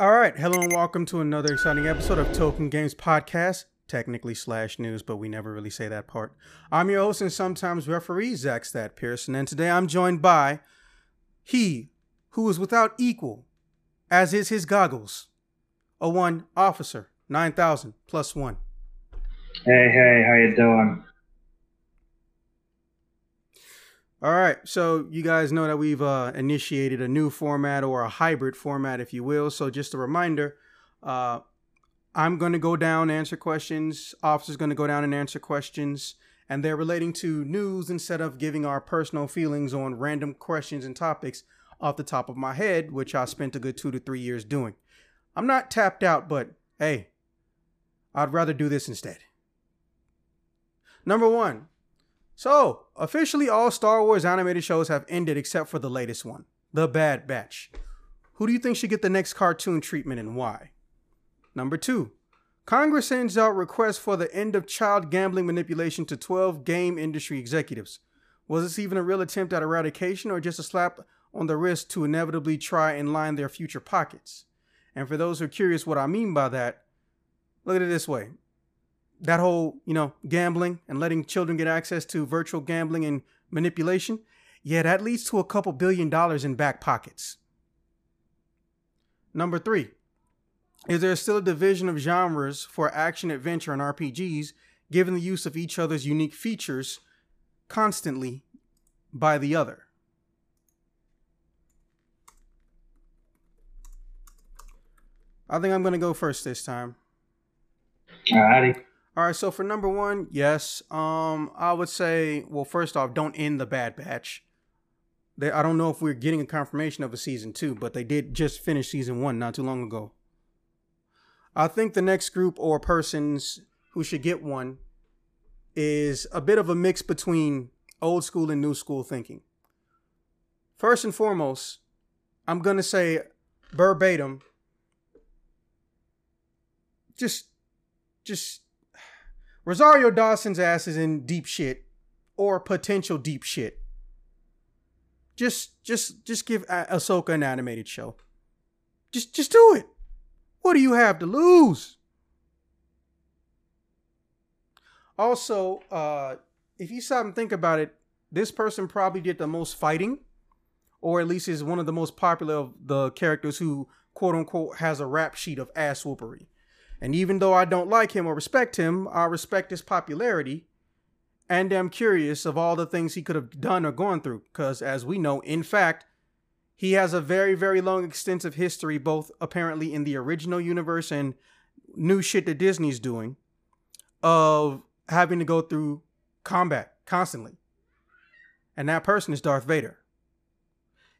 All right, hello and welcome to another exciting episode of Token Games Podcast, technically slash news, but we never really say that part. I'm your host and sometimes referee, Zach Stat Pearson, and today I'm joined by he who is without equal, as is his goggles, a one officer, 9,000 plus one. Hey, hey, how you doing? All right, so you guys know that we've uh, initiated a new format or a hybrid format, if you will. So just a reminder, uh, I'm going to go down answer questions. Officer's going to go down and answer questions, and they're relating to news instead of giving our personal feelings on random questions and topics off the top of my head, which I spent a good two to three years doing. I'm not tapped out, but hey, I'd rather do this instead. Number one, so, officially, all Star Wars animated shows have ended except for the latest one, The Bad Batch. Who do you think should get the next cartoon treatment and why? Number two, Congress sends out requests for the end of child gambling manipulation to 12 game industry executives. Was this even a real attempt at eradication or just a slap on the wrist to inevitably try and line their future pockets? And for those who are curious what I mean by that, look at it this way that whole, you know, gambling and letting children get access to virtual gambling and manipulation, yeah, that leads to a couple billion dollars in back pockets. Number three, is there still a division of genres for action adventure and RPGs, given the use of each other's unique features constantly by the other? I think I'm going to go first this time. Alrighty. All right, so for number one, yes, um, I would say, well, first off, don't end the Bad Batch. They, I don't know if we're getting a confirmation of a season two, but they did just finish season one not too long ago. I think the next group or persons who should get one is a bit of a mix between old school and new school thinking. First and foremost, I'm gonna say verbatim. Just, just Rosario Dawson's ass is in deep shit or potential deep shit. Just just just give ah- Ahsoka an animated show. Just just do it. What do you have to lose? Also, uh, if you stop and think about it, this person probably did the most fighting, or at least is one of the most popular of the characters who quote unquote has a rap sheet of ass whoopery. And even though I don't like him or respect him, I respect his popularity and am curious of all the things he could have done or gone through. Because as we know, in fact, he has a very, very long, extensive history, both apparently in the original universe and new shit that Disney's doing, of having to go through combat constantly. And that person is Darth Vader.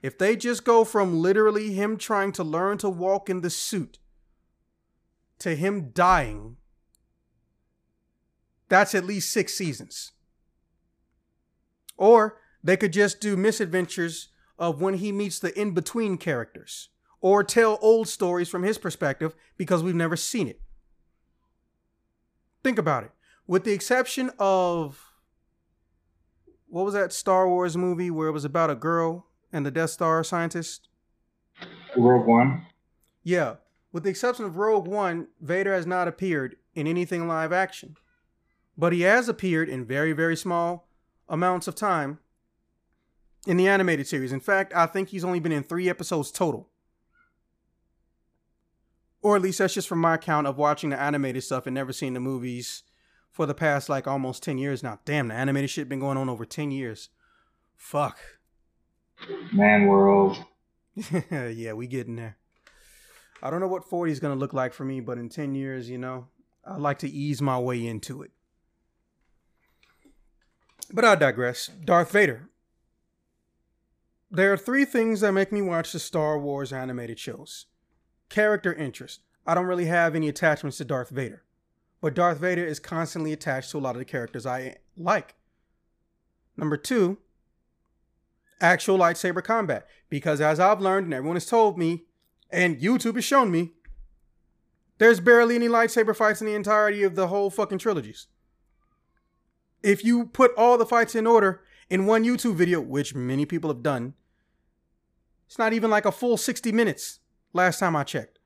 If they just go from literally him trying to learn to walk in the suit to him dying, that's at least six seasons. Or they could just do misadventures of when he meets the in between characters, or tell old stories from his perspective because we've never seen it. Think about it. With the exception of what was that Star Wars movie where it was about a girl and the Death Star scientist? Rogue One. Yeah. With the exception of Rogue One, Vader has not appeared in anything live action. But he has appeared in very, very small amounts of time in the animated series. In fact, I think he's only been in three episodes total. Or at least that's just from my account of watching the animated stuff and never seeing the movies for the past like almost 10 years now. Damn, the animated shit been going on over 10 years. Fuck. Man World. yeah, we getting there. I don't know what 40 is going to look like for me, but in 10 years, you know, I'd like to ease my way into it. But I digress. Darth Vader. There are three things that make me watch the Star Wars animated shows character interest. I don't really have any attachments to Darth Vader, but Darth Vader is constantly attached to a lot of the characters I like. Number two, actual lightsaber combat. Because as I've learned and everyone has told me, and YouTube has shown me there's barely any lightsaber fights in the entirety of the whole fucking trilogies. If you put all the fights in order in one YouTube video, which many people have done, it's not even like a full 60 minutes last time I checked.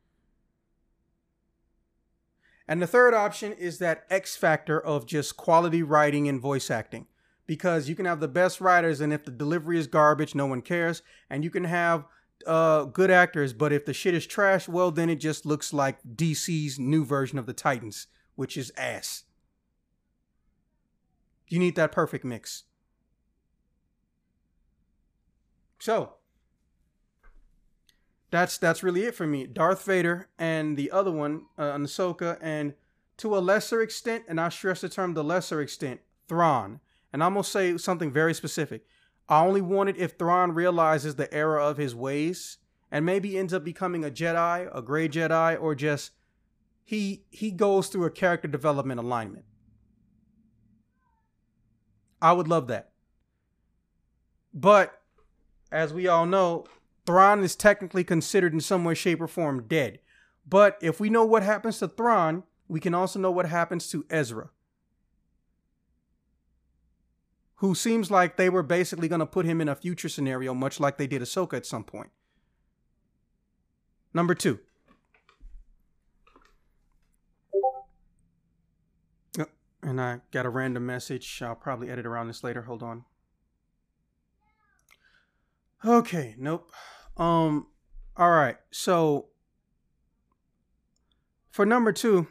And the third option is that X factor of just quality writing and voice acting. Because you can have the best writers, and if the delivery is garbage, no one cares. And you can have uh, good actors, but if the shit is trash, well, then it just looks like DC's new version of the Titans, which is ass. You need that perfect mix. So, that's that's really it for me. Darth Vader and the other one, uh, Ahsoka, and to a lesser extent, and I stress the term the lesser extent, Thrawn. And I'm gonna say something very specific. I only want it if Thrawn realizes the error of his ways and maybe ends up becoming a Jedi, a gray Jedi, or just he he goes through a character development alignment. I would love that. But as we all know, Thrawn is technically considered in some way, shape, or form dead. But if we know what happens to Thrawn, we can also know what happens to Ezra. Who seems like they were basically going to put him in a future scenario, much like they did Ahsoka at some point. Number two. Oh, and I got a random message. I'll probably edit around this later. Hold on. Okay, nope. Um all right. So for number 2,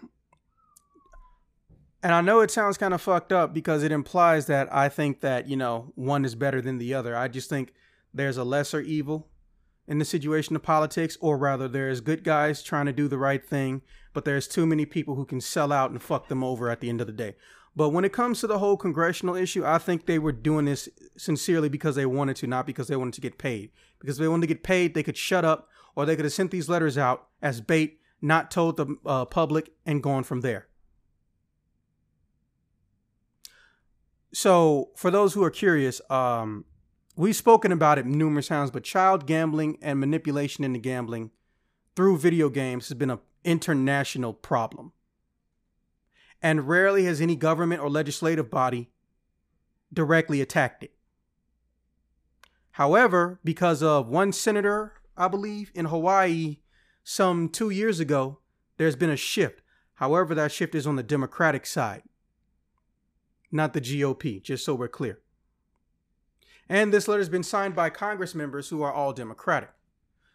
and I know it sounds kind of fucked up because it implies that I think that, you know, one is better than the other. I just think there's a lesser evil in the situation of politics, or rather, there's good guys trying to do the right thing, but there's too many people who can sell out and fuck them over at the end of the day. But when it comes to the whole congressional issue, I think they were doing this sincerely because they wanted to, not because they wanted to get paid. Because if they wanted to get paid, they could shut up or they could have sent these letters out as bait, not told the uh, public, and gone from there. So, for those who are curious, um, we've spoken about it numerous times, but child gambling and manipulation into gambling through video games has been an international problem and rarely has any government or legislative body directly attacked it. However, because of one senator, I believe, in Hawaii some two years ago, there's been a shift. However, that shift is on the Democratic side, not the GOP, just so we're clear. And this letter has been signed by Congress members who are all Democratic.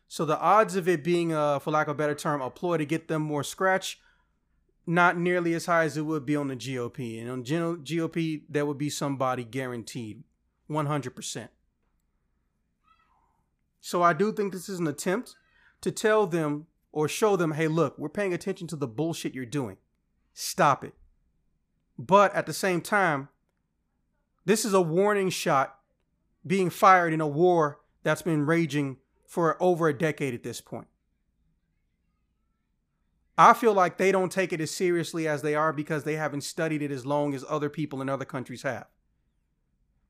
So the odds of it being, uh, for lack of a better term, a ploy to get them more scratch not nearly as high as it would be on the GOP. And on GOP, there would be somebody guaranteed 100%. So I do think this is an attempt to tell them or show them hey, look, we're paying attention to the bullshit you're doing. Stop it. But at the same time, this is a warning shot being fired in a war that's been raging for over a decade at this point. I feel like they don't take it as seriously as they are because they haven't studied it as long as other people in other countries have.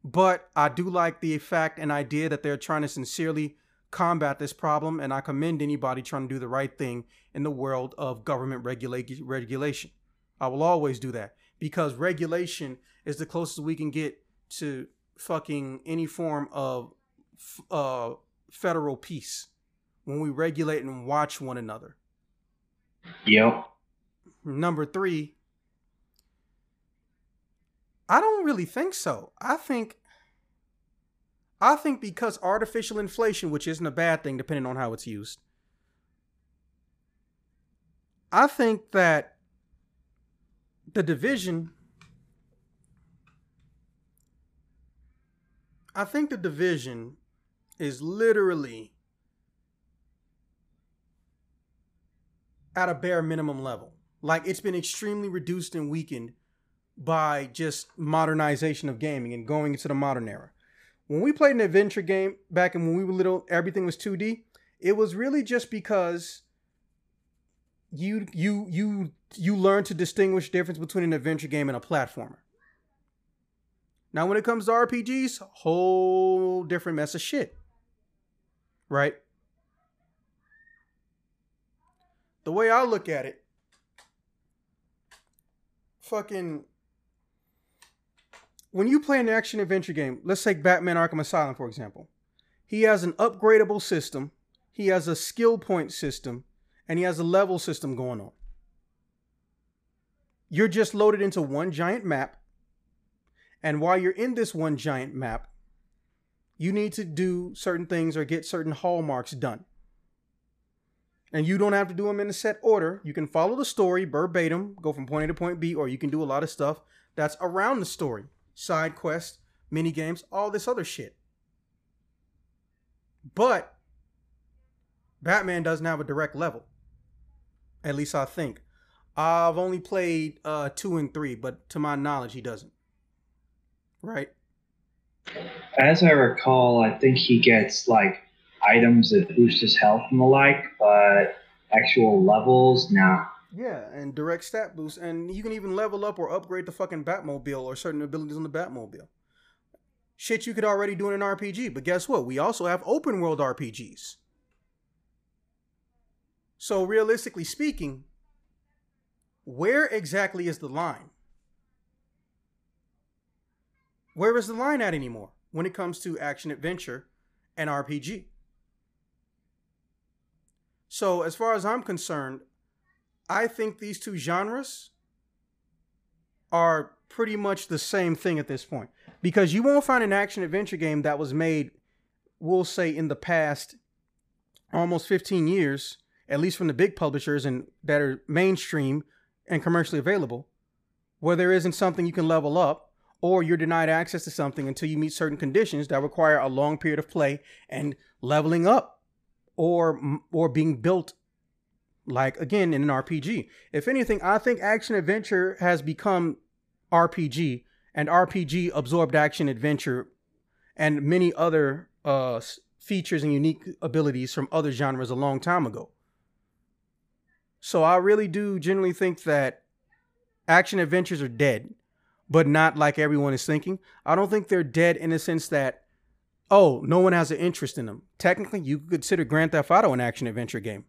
But I do like the fact and idea that they're trying to sincerely combat this problem, and I commend anybody trying to do the right thing in the world of government regula- regulation. I will always do that because regulation is the closest we can get to fucking any form of uh, federal peace when we regulate and watch one another. Yep. Number three, I don't really think so. I think I think because artificial inflation, which isn't a bad thing depending on how it's used, I think that the division I think the division is literally at a bare minimum level. Like it's been extremely reduced and weakened by just modernization of gaming and going into the modern era. When we played an adventure game back in when we were little, everything was 2D. It was really just because you you you you learn to distinguish difference between an adventure game and a platformer. Now, when it comes to RPGs, whole different mess of shit. Right? the way I look at it, fucking when you play an action adventure game, let's take Batman Arkham Asylum for example. He has an upgradable system, he has a skill point system, and he has a level system going on. you're just loaded into one giant map. And while you're in this one giant map, you need to do certain things or get certain hallmarks done. And you don't have to do them in a set order. You can follow the story verbatim, go from point A to point B, or you can do a lot of stuff that's around the story side quests, mini games, all this other shit. But Batman doesn't have a direct level. At least I think. I've only played uh, two and three, but to my knowledge, he doesn't. Right? As I recall, I think he gets like items that boost his health and the like, but actual levels, nah. Yeah, and direct stat boost, and you can even level up or upgrade the fucking Batmobile or certain abilities on the Batmobile. Shit you could already do in an RPG, but guess what? We also have open world RPGs. So realistically speaking, where exactly is the line? Where is the line at anymore when it comes to action adventure and RPG? So, as far as I'm concerned, I think these two genres are pretty much the same thing at this point because you won't find an action adventure game that was made, we'll say, in the past almost 15 years, at least from the big publishers and that are mainstream and commercially available, where there isn't something you can level up or you're denied access to something until you meet certain conditions that require a long period of play and leveling up or or being built like again in an RPG. If anything, I think action adventure has become RPG and RPG absorbed action adventure and many other uh, features and unique abilities from other genres a long time ago. So I really do generally think that action adventures are dead, but not like everyone is thinking. I don't think they're dead in the sense that oh, no one has an interest in them. Technically, you could consider Grand Theft Auto an action adventure game.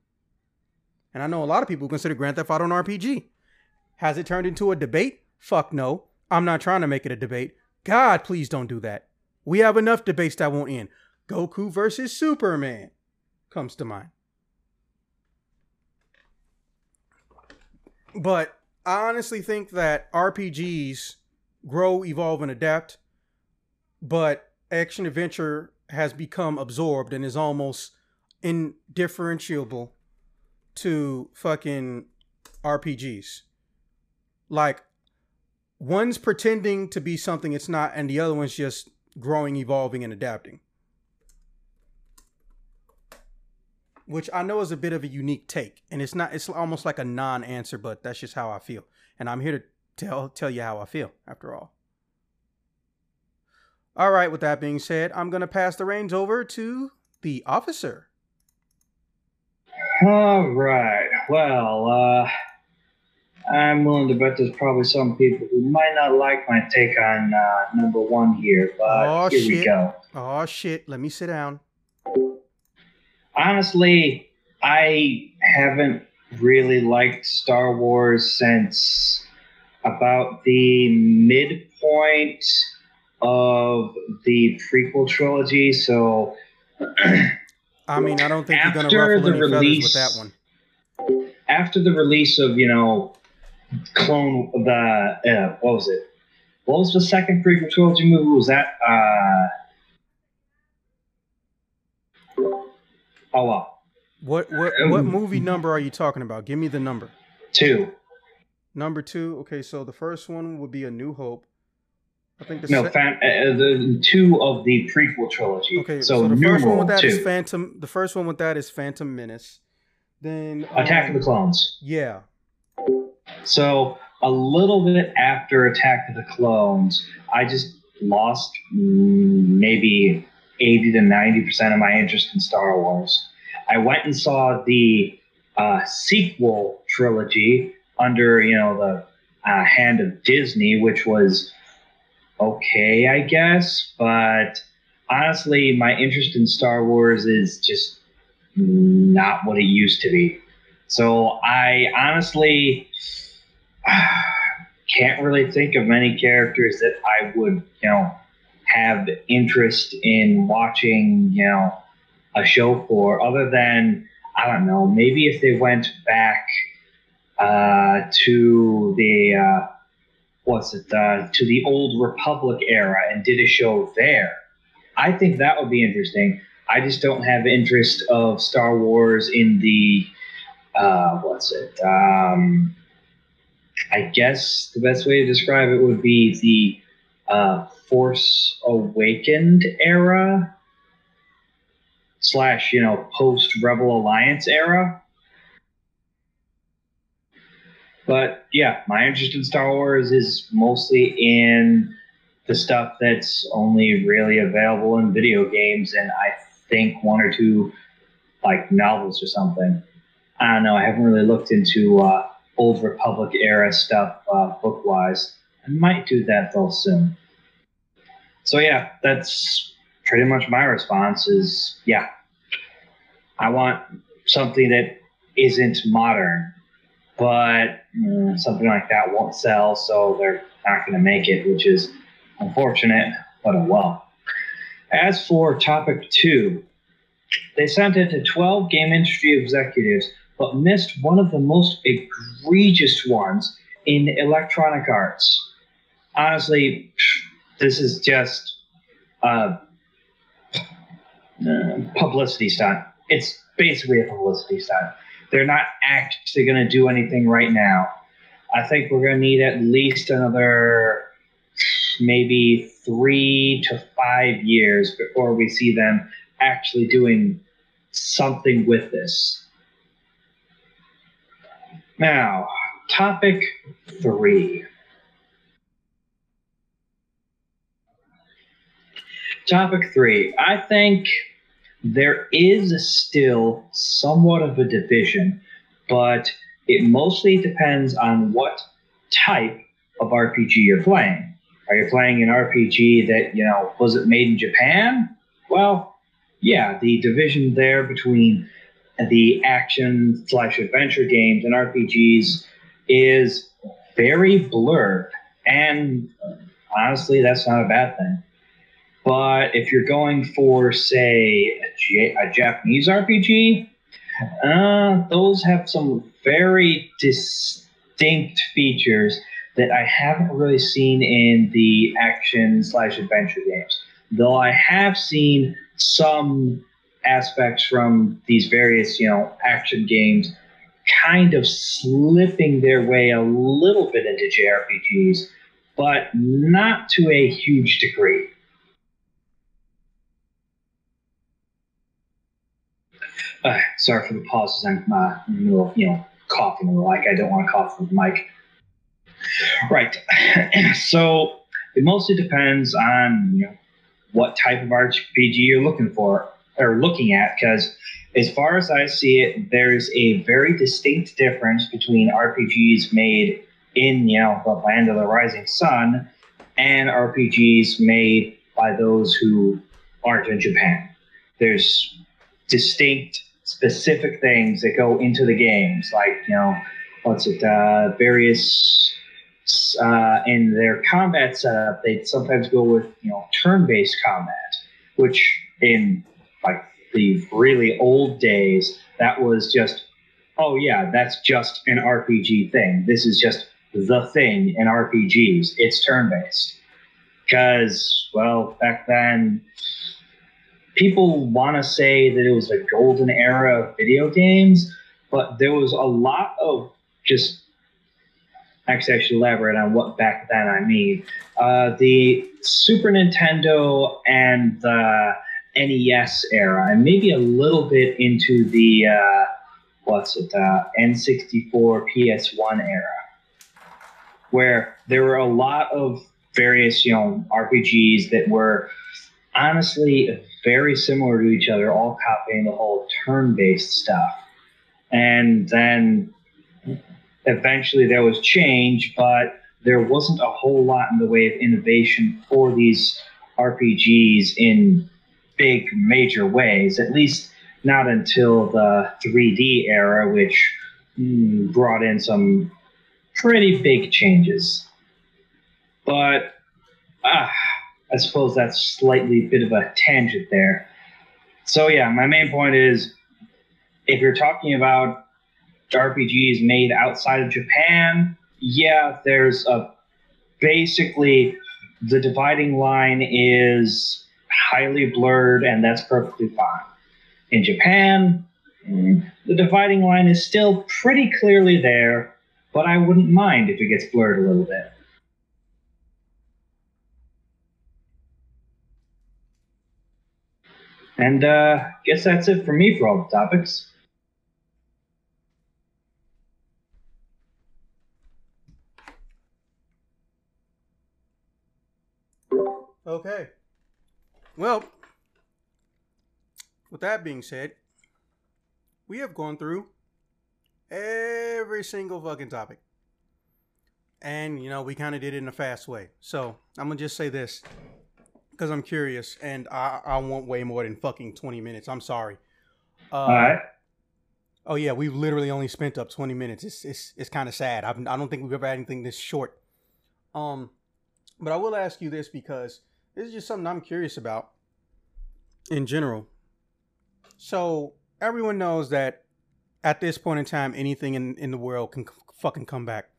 And I know a lot of people consider Grand Theft Auto an RPG. Has it turned into a debate? Fuck no. I'm not trying to make it a debate. God, please don't do that. We have enough debates that won't end. Goku versus Superman comes to mind. But I honestly think that RPGs grow, evolve, and adapt. But action adventure has become absorbed and is almost indifferentiable to fucking RPGs. Like one's pretending to be something it's not, and the other one's just growing, evolving, and adapting. Which I know is a bit of a unique take, and it's not. It's almost like a non-answer, but that's just how I feel, and I'm here to tell tell you how I feel. After all. All right. With that being said, I'm gonna pass the reins over to the officer. All right. Well, uh, I'm willing to bet there's probably some people who might not like my take on uh, number one here, but oh, here shit. we go. Oh shit! Let me sit down. Honestly, I haven't really liked Star Wars since about the midpoint of the prequel trilogy. So I mean, I don't think you're going to ruffle any release, feathers with that one. After the release of, you know, Clone, the, uh, what was it? What was the second prequel trilogy movie? Was that, uh, oh, well. What, what, what um, movie number are you talking about? Give me the number. Two. Number two. Okay, so the first one would be A New Hope. I think the no, se- fan, uh, the two of the prequel trilogy. Okay, so, so the first one with that two. is Phantom. The first one with that is Phantom Menace. Then Attack um, of the Clones. Yeah. So a little bit after Attack of the Clones, I just lost maybe eighty to ninety percent of my interest in Star Wars. I went and saw the uh, sequel trilogy under you know the uh, hand of Disney, which was okay, I guess. But honestly, my interest in Star Wars is just not what it used to be. So I honestly can't really think of many characters that I would, you know, have interest in watching, you know, a show for other than I don't know, maybe if they went back uh, to the uh, what's it uh, to the old Republic era and did a show there. I think that would be interesting. I just don't have interest of Star Wars in the uh, what's it? Um, I guess the best way to describe it would be the uh, Force Awakened era slash you know post Rebel Alliance era. But yeah, my interest in Star Wars is mostly in the stuff that's only really available in video games, and I think one or two like novels or something. I don't know. I haven't really looked into uh, old Republic era stuff uh, book wise. I might do that though soon. So yeah, that's pretty much my response. Is yeah, I want something that isn't modern, but something like that won't sell, so they're not going to make it, which is unfortunate, but a well. As for topic two, they sent it to 12 game industry executives, but missed one of the most egregious ones in Electronic Arts. Honestly, this is just a uh, publicity stunt. It's basically a publicity stunt. They're not actually going to do anything right now. I think we're going to need at least another maybe three to five years before we see them actually doing something with this. Now, topic three. Topic three. I think there is still somewhat of a division, but it mostly depends on what type of RPG you're playing. Are you playing an RPG that, you know, was it made in Japan? Well, yeah, the division there between the action slash adventure games and RPGs is very blurred. And honestly, that's not a bad thing. But if you're going for, say, a, J- a Japanese RPG, uh, those have some very distinct features that I haven't really seen in the action slash adventure games. Though I have seen some aspects from these various, you know, action games kind of slipping their way a little bit into JRPGs, but not to a huge degree. Uh, sorry for the pauses. I'm uh, in the middle of, you know, coughing and like I don't want to cough with the mic. Right. so it mostly depends on you know what type of RPG you're looking for or looking at because as far as I see it, there's a very distinct difference between RPGs made in you know the land of the rising sun and RPGs made by those who aren't in Japan. There's distinct, specific things that go into the games, like you know, what's it, uh, various uh, in their combat setup. They sometimes go with you know turn-based combat, which in like the really old days, that was just, oh yeah, that's just an RPG thing. This is just the thing in RPGs. It's turn based. Because, well, back then, people want to say that it was a golden era of video games, but there was a lot of just. Actually, I should elaborate on what back then I mean. Uh, the Super Nintendo and the NES era, and maybe a little bit into the uh, what's it uh, N64 PS1 era, where there were a lot of various you know RPGs that were honestly very similar to each other, all copying the whole turn-based stuff, and then eventually there was change, but there wasn't a whole lot in the way of innovation for these RPGs in big major ways, at least not until the 3D era, which mm, brought in some pretty big changes. But ah, I suppose that's slightly bit of a tangent there. So yeah, my main point is if you're talking about RPGs made outside of Japan, yeah, there's a basically the dividing line is highly blurred, and that's perfectly fine. In Japan, the dividing line is still pretty clearly there, but I wouldn't mind if it gets blurred a little bit. And uh, guess that's it for me for all the topics. Okay. Well, with that being said, we have gone through every single fucking topic. And, you know, we kind of did it in a fast way. So I'm going to just say this because I'm curious and I, I want way more than fucking 20 minutes. I'm sorry. Uh, All right. Oh, yeah, we've literally only spent up 20 minutes. It's, it's, it's kind of sad. I've, I don't think we've ever had anything this short. Um, But I will ask you this because this is just something I'm curious about in general. So everyone knows that at this point in time, anything in, in the world can c- fucking come back.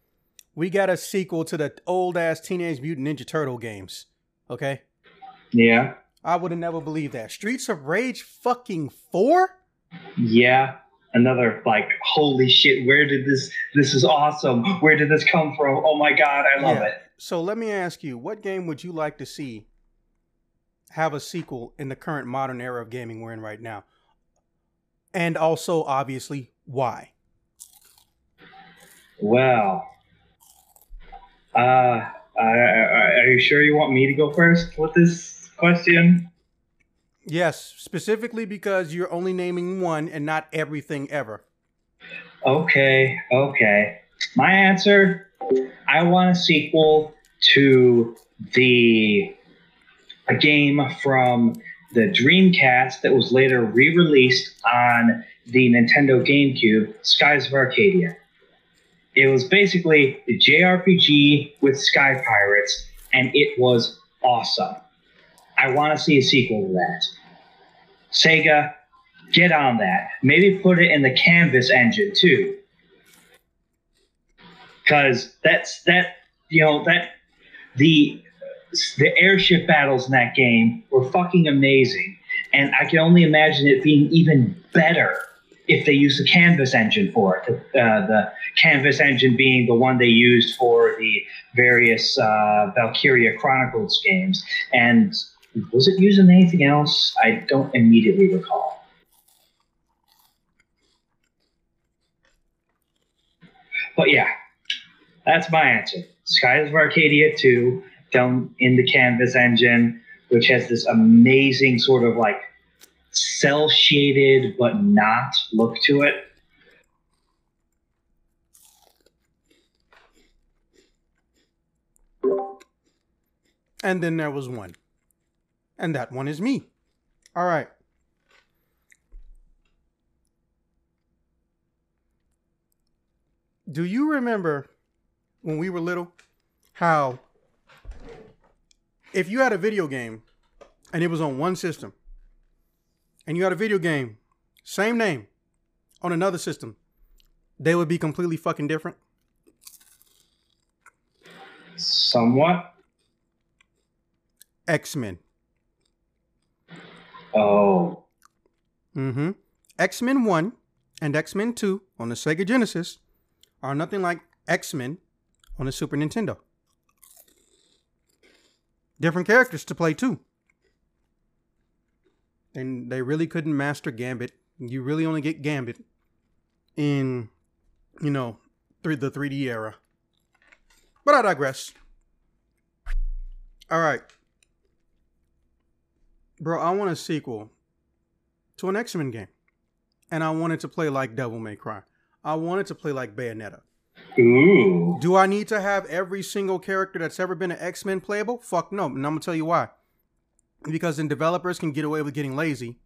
We got a sequel to the old ass Teenage Mutant Ninja Turtle games. Okay? Yeah. I would have never believed that. Streets of Rage fucking 4? Yeah. Another like, holy shit, where did this this is awesome. Where did this come from? Oh my god, I love yeah. it. So let me ask you, what game would you like to see have a sequel in the current modern era of gaming we're in right now? And also, obviously, why? Well, uh, are you sure you want me to go first with this question? Yes, specifically because you're only naming one and not everything ever. Okay, okay. My answer I want a sequel to the a game from the Dreamcast that was later re-released on the Nintendo GameCube, Skies of Arcadia. It was basically the JRPG with Sky Pirates, and it was awesome. I want to see a sequel to that. Sega, get on that. Maybe put it in the Canvas engine too. Because that's that you know that the the airship battles in that game were fucking amazing, and I can only imagine it being even better if they use the Canvas engine for it. Uh, the Canvas engine being the one they used for the various uh, Valkyria Chronicles games, and was it using anything else? I don't immediately recall. But yeah, that's my answer. Skies of Arcadia 2 done in the Canvas engine, which has this amazing sort of like cell shaded but not look to it. And then there was one. And that one is me. All right. Do you remember when we were little how if you had a video game and it was on one system, and you had a video game, same name, on another system, they would be completely fucking different? Somewhat. X Men. Oh. Mm hmm. X Men 1 and X Men 2 on the Sega Genesis are nothing like X Men on the Super Nintendo different characters to play too. And they really couldn't master Gambit. You really only get Gambit in, you know, through the 3D era. But I digress. All right. Bro, I want a sequel to an X Men game. And I wanted to play like Devil May Cry. I wanted to play like Bayonetta. Ooh. Do I need to have every single character that's ever been an X Men playable? Fuck no. And I'm gonna tell you why. Because then developers can get away with getting lazy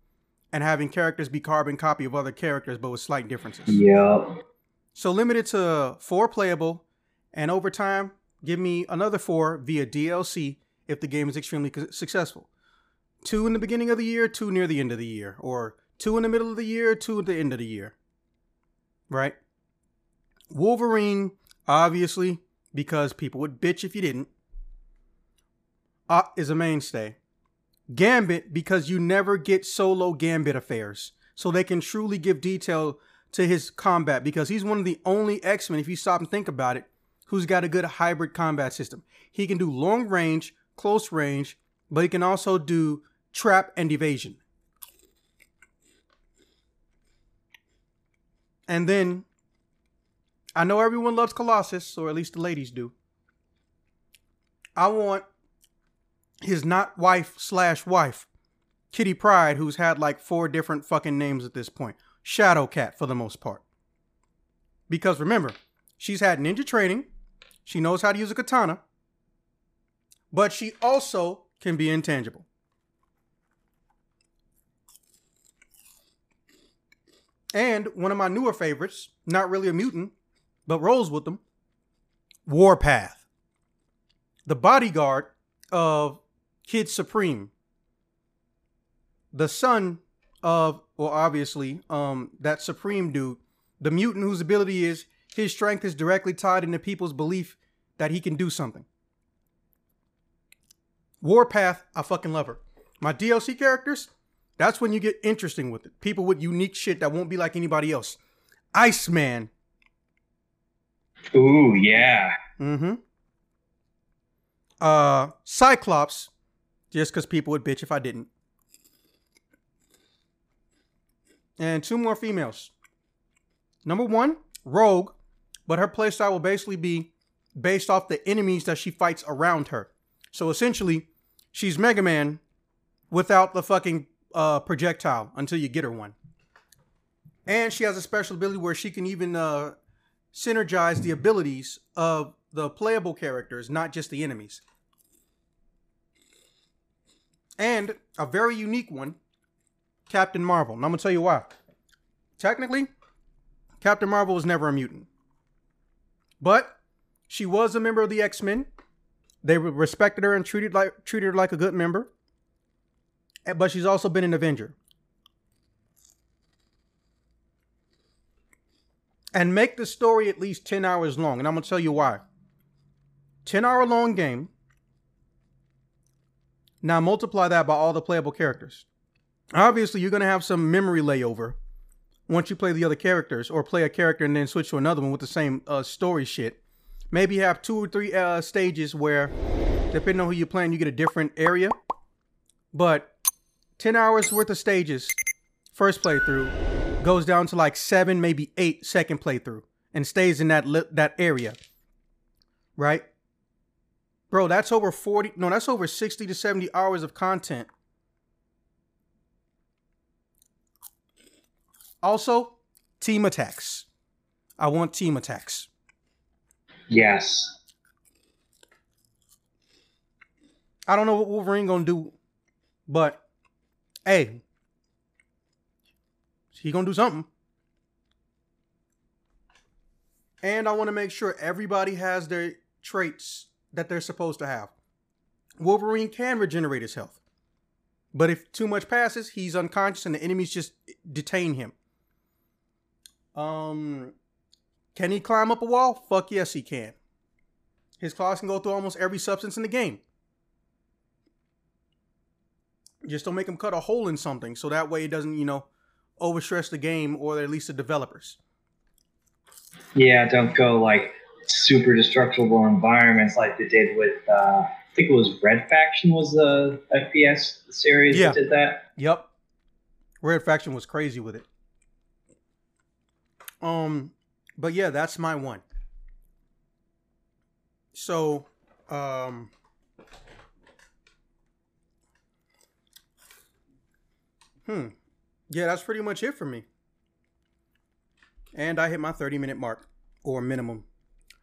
and having characters be carbon copy of other characters, but with slight differences. Yep. So limited to four playable, and over time, give me another four via DLC if the game is extremely successful. Two in the beginning of the year, two near the end of the year, or two in the middle of the year, two at the end of the year. Right? Wolverine, obviously, because people would bitch if you didn't, uh, is a mainstay. Gambit, because you never get solo Gambit affairs. So they can truly give detail to his combat because he's one of the only X Men, if you stop and think about it, who's got a good hybrid combat system. He can do long range, close range, but he can also do trap and evasion. And then I know everyone loves Colossus, or at least the ladies do. I want his not wife slash wife, Kitty Pryde, who's had like four different fucking names at this point. Shadowcat for the most part. Because remember, she's had ninja training, she knows how to use a katana, but she also can be intangible. And one of my newer favorites, not really a mutant, but rolls with them, Warpath. The bodyguard of Kid Supreme. The son of, well, obviously, um, that Supreme dude, the mutant whose ability is his strength is directly tied into people's belief that he can do something. Warpath, I fucking love her. My DLC characters, that's when you get interesting with it. People with unique shit that won't be like anybody else. Iceman. Ooh, yeah. Mm-hmm. Uh, Cyclops, just because people would bitch if I didn't. And two more females. Number one, Rogue, but her playstyle will basically be based off the enemies that she fights around her. So essentially, she's Mega Man without the fucking uh, projectile until you get her one. And she has a special ability where she can even uh, synergize the abilities of the playable characters, not just the enemies. And a very unique one, Captain Marvel. And I'm going to tell you why. Technically, Captain Marvel was never a mutant. But she was a member of the X-Men. They respected her and treated like treated her like a good member. But she's also been an Avenger. And make the story at least 10 hours long. And I'm going to tell you why. 10 hour long game. Now multiply that by all the playable characters. Obviously, you're going to have some memory layover once you play the other characters or play a character and then switch to another one with the same uh, story shit. Maybe have two or three uh, stages where, depending on who you're playing, you get a different area. But 10 hours worth of stages, first playthrough, goes down to like seven, maybe eight second playthrough and stays in that li- that area. Right? Bro, that's over 40, no, that's over 60 to 70 hours of content Also, team attacks. I want team attacks. Yes. I don't know what Wolverine gonna do, but hey, he gonna do something. And I want to make sure everybody has their traits that they're supposed to have. Wolverine can regenerate his health. But if too much passes, he's unconscious and the enemies just detain him. Um, can he climb up a wall? Fuck yes, he can. His claws can go through almost every substance in the game. Just don't make them cut a hole in something, so that way it doesn't, you know, overstress the game or at least the developers. Yeah, don't go like super destructible environments like they did with. Uh, I think it was Red Faction was the FPS series yeah. that did that. Yep. Red Faction was crazy with it. Um, but yeah, that's my one. So, um, hmm, yeah, that's pretty much it for me. And I hit my 30 minute mark or minimum.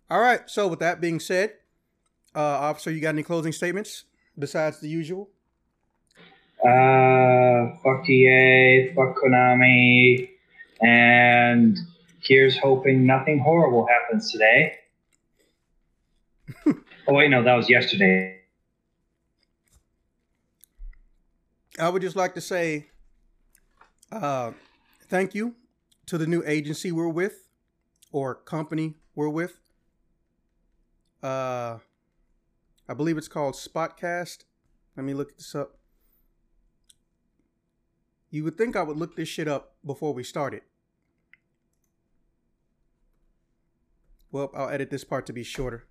All right. So, with that being said, uh, officer, you got any closing statements besides the usual? Uh, fuck EA, fuck Konami, and Here's hoping nothing horrible happens today. oh, wait, no, that was yesterday. I would just like to say uh, thank you to the new agency we're with. or company we're with. Uh, I believe it's called Spotcast. Let me look this up. You would think I would look this shit up before we started. Well, I'll edit this part to be shorter.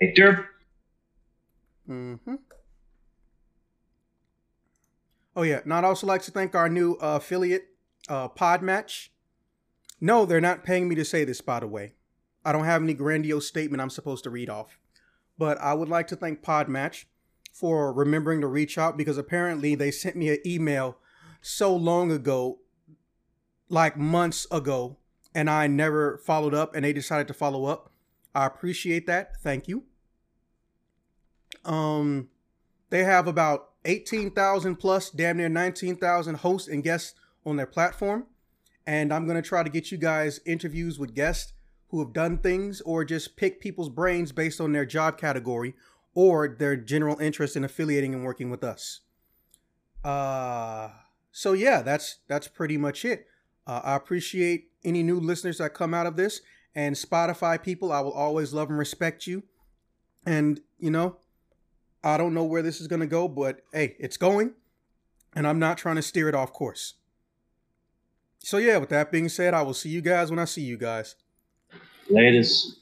Victor. Mm-hmm. Oh yeah, I'd also like to thank our new uh, affiliate, uh, Podmatch. No, they're not paying me to say this, by the way. I don't have any grandiose statement I'm supposed to read off. But I would like to thank Podmatch for remembering to reach out because apparently they sent me an email so long ago, like months ago, and I never followed up and they decided to follow up. I appreciate that. Thank you. Um they have about 18,000 plus, damn near 19,000 hosts and guests on their platform. And I'm going to try to get you guys interviews with guests who have done things or just pick people's brains based on their job category or their general interest in affiliating and working with us. Uh, so yeah, that's that's pretty much it. Uh, I appreciate any new listeners that come out of this and Spotify people. I will always love and respect you. And you know, I don't know where this is going to go, but hey, it's going, and I'm not trying to steer it off course. So yeah, with that being said, I will see you guys when I see you guys. Latest.